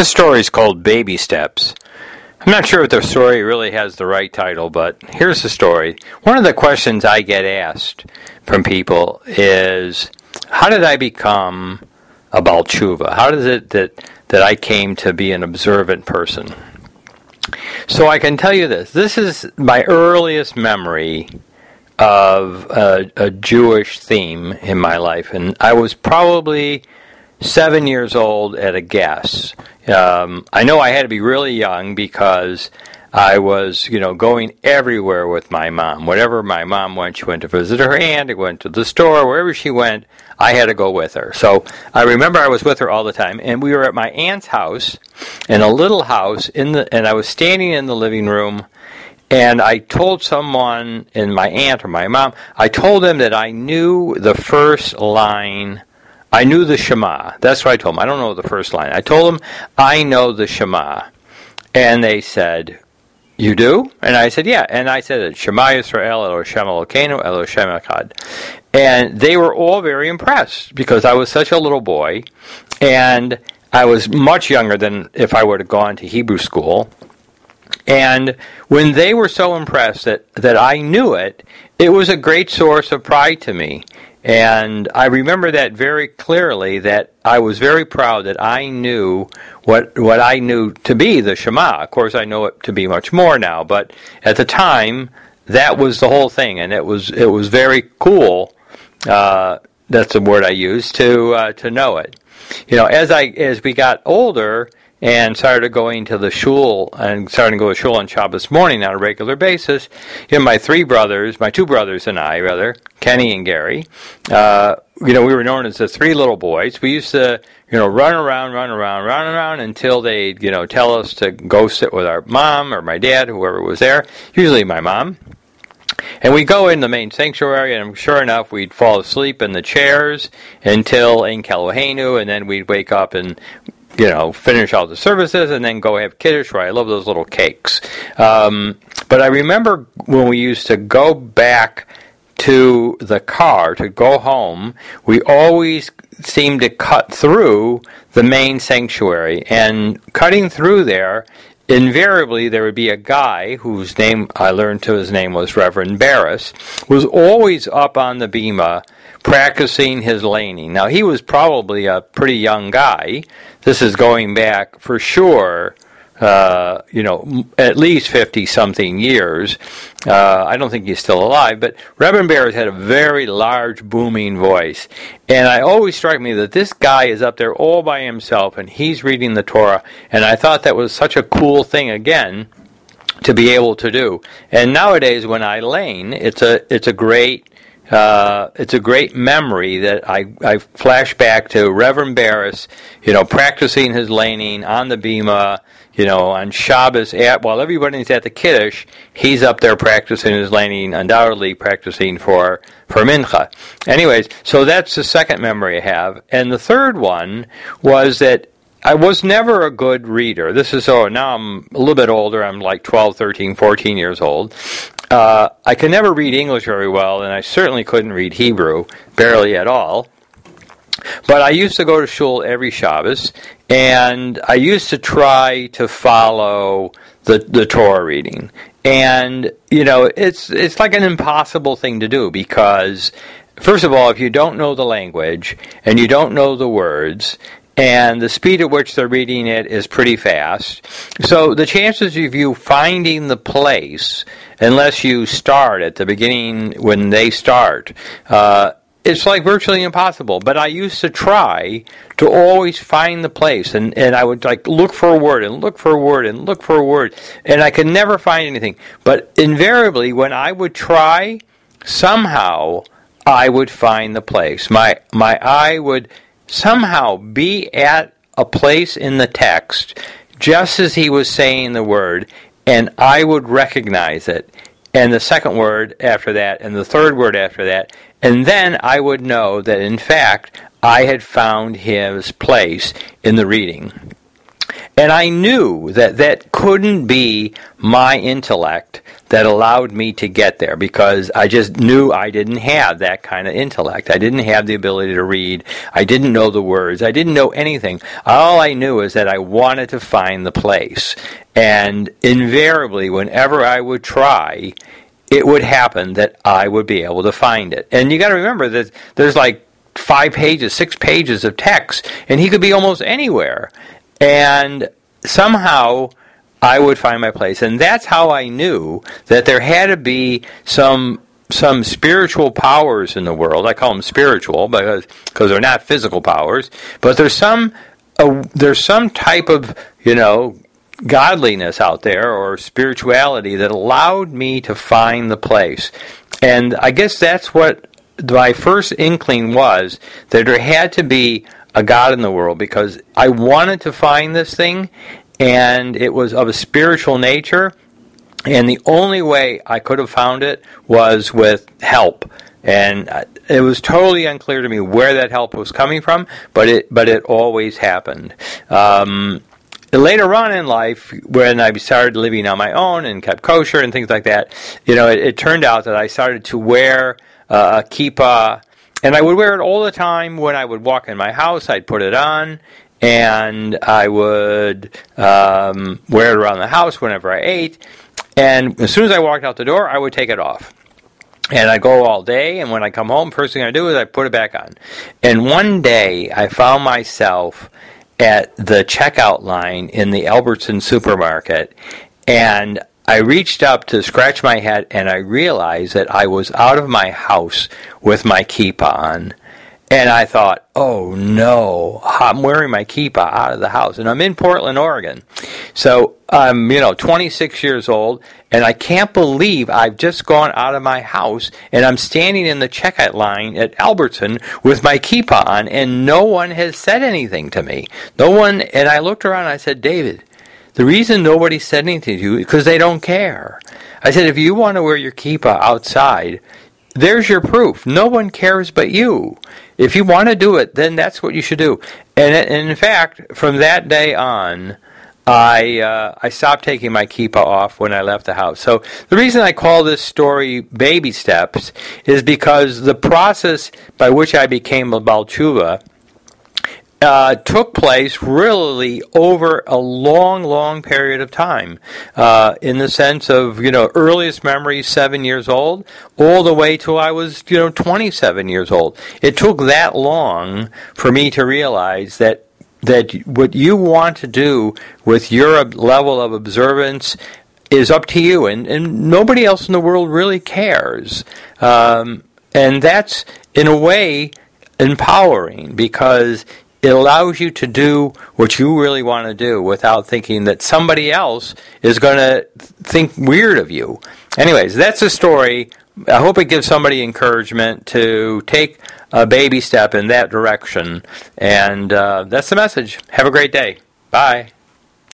This story is called Baby Steps. I'm not sure if the story really has the right title, but here's the story. One of the questions I get asked from people is how did I become a Baal Teshuva? How is it that, that I came to be an observant person? So I can tell you this. This is my earliest memory of a, a Jewish theme in my life, and I was probably seven years old at a guess. Um, I know I had to be really young because I was, you know, going everywhere with my mom. Wherever my mom went, she went to visit her aunt, it went to the store, wherever she went, I had to go with her. So I remember I was with her all the time, and we were at my aunt's house, in a little house, in the, and I was standing in the living room, and I told someone, in my aunt or my mom, I told them that I knew the first line I knew the Shema. That's what I told them. I don't know the first line. I told them, I know the Shema. And they said, You do? And I said, Yeah. And I said, Shema Yisrael, Elohim Elokeinu, Elohim Echad. And they were all very impressed because I was such a little boy. And I was much younger than if I would have gone to Hebrew school. And when they were so impressed that, that I knew it, it was a great source of pride to me. And I remember that very clearly that I was very proud that I knew what what I knew to be the Shema. Of course I know it to be much more now, but at the time that was the whole thing and it was it was very cool uh, that's the word I use to uh, to know it. You know, as I as we got older, and started going to the shul and started to go to shul on Shabbos morning on a regular basis. You know, my three brothers, my two brothers and I, rather, Kenny and Gary, uh, you know, we were known as the three little boys. We used to, you know, run around, run around, run around until they'd, you know, tell us to go sit with our mom or my dad, whoever was there, usually my mom. And we'd go in the main sanctuary, and sure enough, we'd fall asleep in the chairs until Ein Keloheinu, and then we'd wake up and you know, finish all the services and then go have kiddush. Right, I love those little cakes. Um, but I remember when we used to go back to the car to go home, we always seemed to cut through the main sanctuary. And cutting through there, invariably there would be a guy whose name I learned to his name was Reverend Barris, was always up on the bema practicing his leining. Now he was probably a pretty young guy, this is going back for sure. Uh, you know, at least 50 something years. Uh, I don't think he's still alive, but Reverend Barris had a very large, booming voice. And I always struck me that this guy is up there all by himself and he's reading the Torah. And I thought that was such a cool thing, again, to be able to do. And nowadays, when I lein, it's a, it's a great uh, it's a great memory that I, I flash back to Reverend Barris, you know, practicing his leining on the bema, you know, on Shabbos, at, while everybody's at the Kiddush, he's up there practicing his leining, undoubtedly practicing for, for Mincha. Anyways, so that's the second memory I have. And the third one was that I was never a good reader. This is so now I'm a little bit older. I'm like 12, 13, 14 years old. Uh, I could never read English very well, and I certainly couldn't read Hebrew, barely at all. But I used to go to shul every Shabbos, and I used to try to follow the, the Torah reading. And, you know, it's, it's like an impossible thing to do because, first of all, if you don't know the language and you don't know the words, and the speed at which they're reading it is pretty fast. So the chances of you finding the place, unless you start at the beginning when they start, uh, it's like virtually impossible. But I used to try to always find the place, and, and I would like look for a word and look for a word and look for a word, and I could never find anything. But invariably, when I would try, somehow I would find the place. My my eye would somehow be at a place in the text just as he was saying the word, and I would recognize it. And the second word after that, and the third word after that, and then I would know that in fact I had found his place in the reading. And I knew that that couldn't be my intellect that allowed me to get there because I just knew I didn't have that kind of intellect. I didn't have the ability to read. I didn't know the words. I didn't know anything. All I knew is that I wanted to find the place. And invariably, whenever I would try, it would happen that I would be able to find it. And you got to remember that there's like five pages, six pages of text, and he could be almost anywhere. And somehow I would find my place. And that's how I knew that there had to be some some spiritual powers in the world. I call them spiritual because because they're not physical powers, but there's some there's some type of you know godliness out there or spirituality that allowed me to find the place. And I guess that's what my first inkling was that there had to be a God in the world because I wanted to find this thing and it was of a spiritual nature. And the only way I could have found it was with help. And it was totally unclear to me where that help was coming from, but it but it always happened. Um, later on in life, when I started living on my own and kept kosher and things like that, you know, it, it turned out that I started to wear uh, a kippah, and I would wear it all the time when I would walk in my house. I'd put it on, and I would um, wear it around the house whenever I ate. And as soon as I walked out the door, I would take it off. And I go all day, and when I come home, first thing I do is I put it back on. And one day, I found myself at the checkout line in the Albertson supermarket, and I reached up to scratch my head, and I realized that I was out of my house with my kippah on. And I thought, oh no, I'm wearing my kippah out of the house. And I'm in Portland, Oregon. So I'm, you know, 26 years old, and I can't believe I've just gone out of my house and I'm standing in the checkout line at Albertson with my kippah on, and no one has said anything to me. No one, and I looked around and I said, David, the reason nobody said anything to you is because they don't care. I said, if you want to wear your kippah outside, there's your proof. No one cares but you. If you want to do it, then that's what you should do. And, and in fact, from that day on, I uh, I stopped taking my kippah off when I left the house. So the reason I call this story "Baby Steps" is because the process by which I became a Baal Teshuva uh, took place really over a long, long period of time, uh, in the sense of you know earliest memory seven years old, all the way till I was you know 27 years old. It took that long for me to realize that that what you want to do with your level of observance is up to you, and, and nobody else in the world really cares. Um, and that's in a way empowering because it allows you to do what you really want to do without thinking that somebody else is going to think weird of you. Anyways, that's a story. I hope it gives somebody encouragement to take a baby step in that direction. And uh, that's the message. Have a great day. Bye.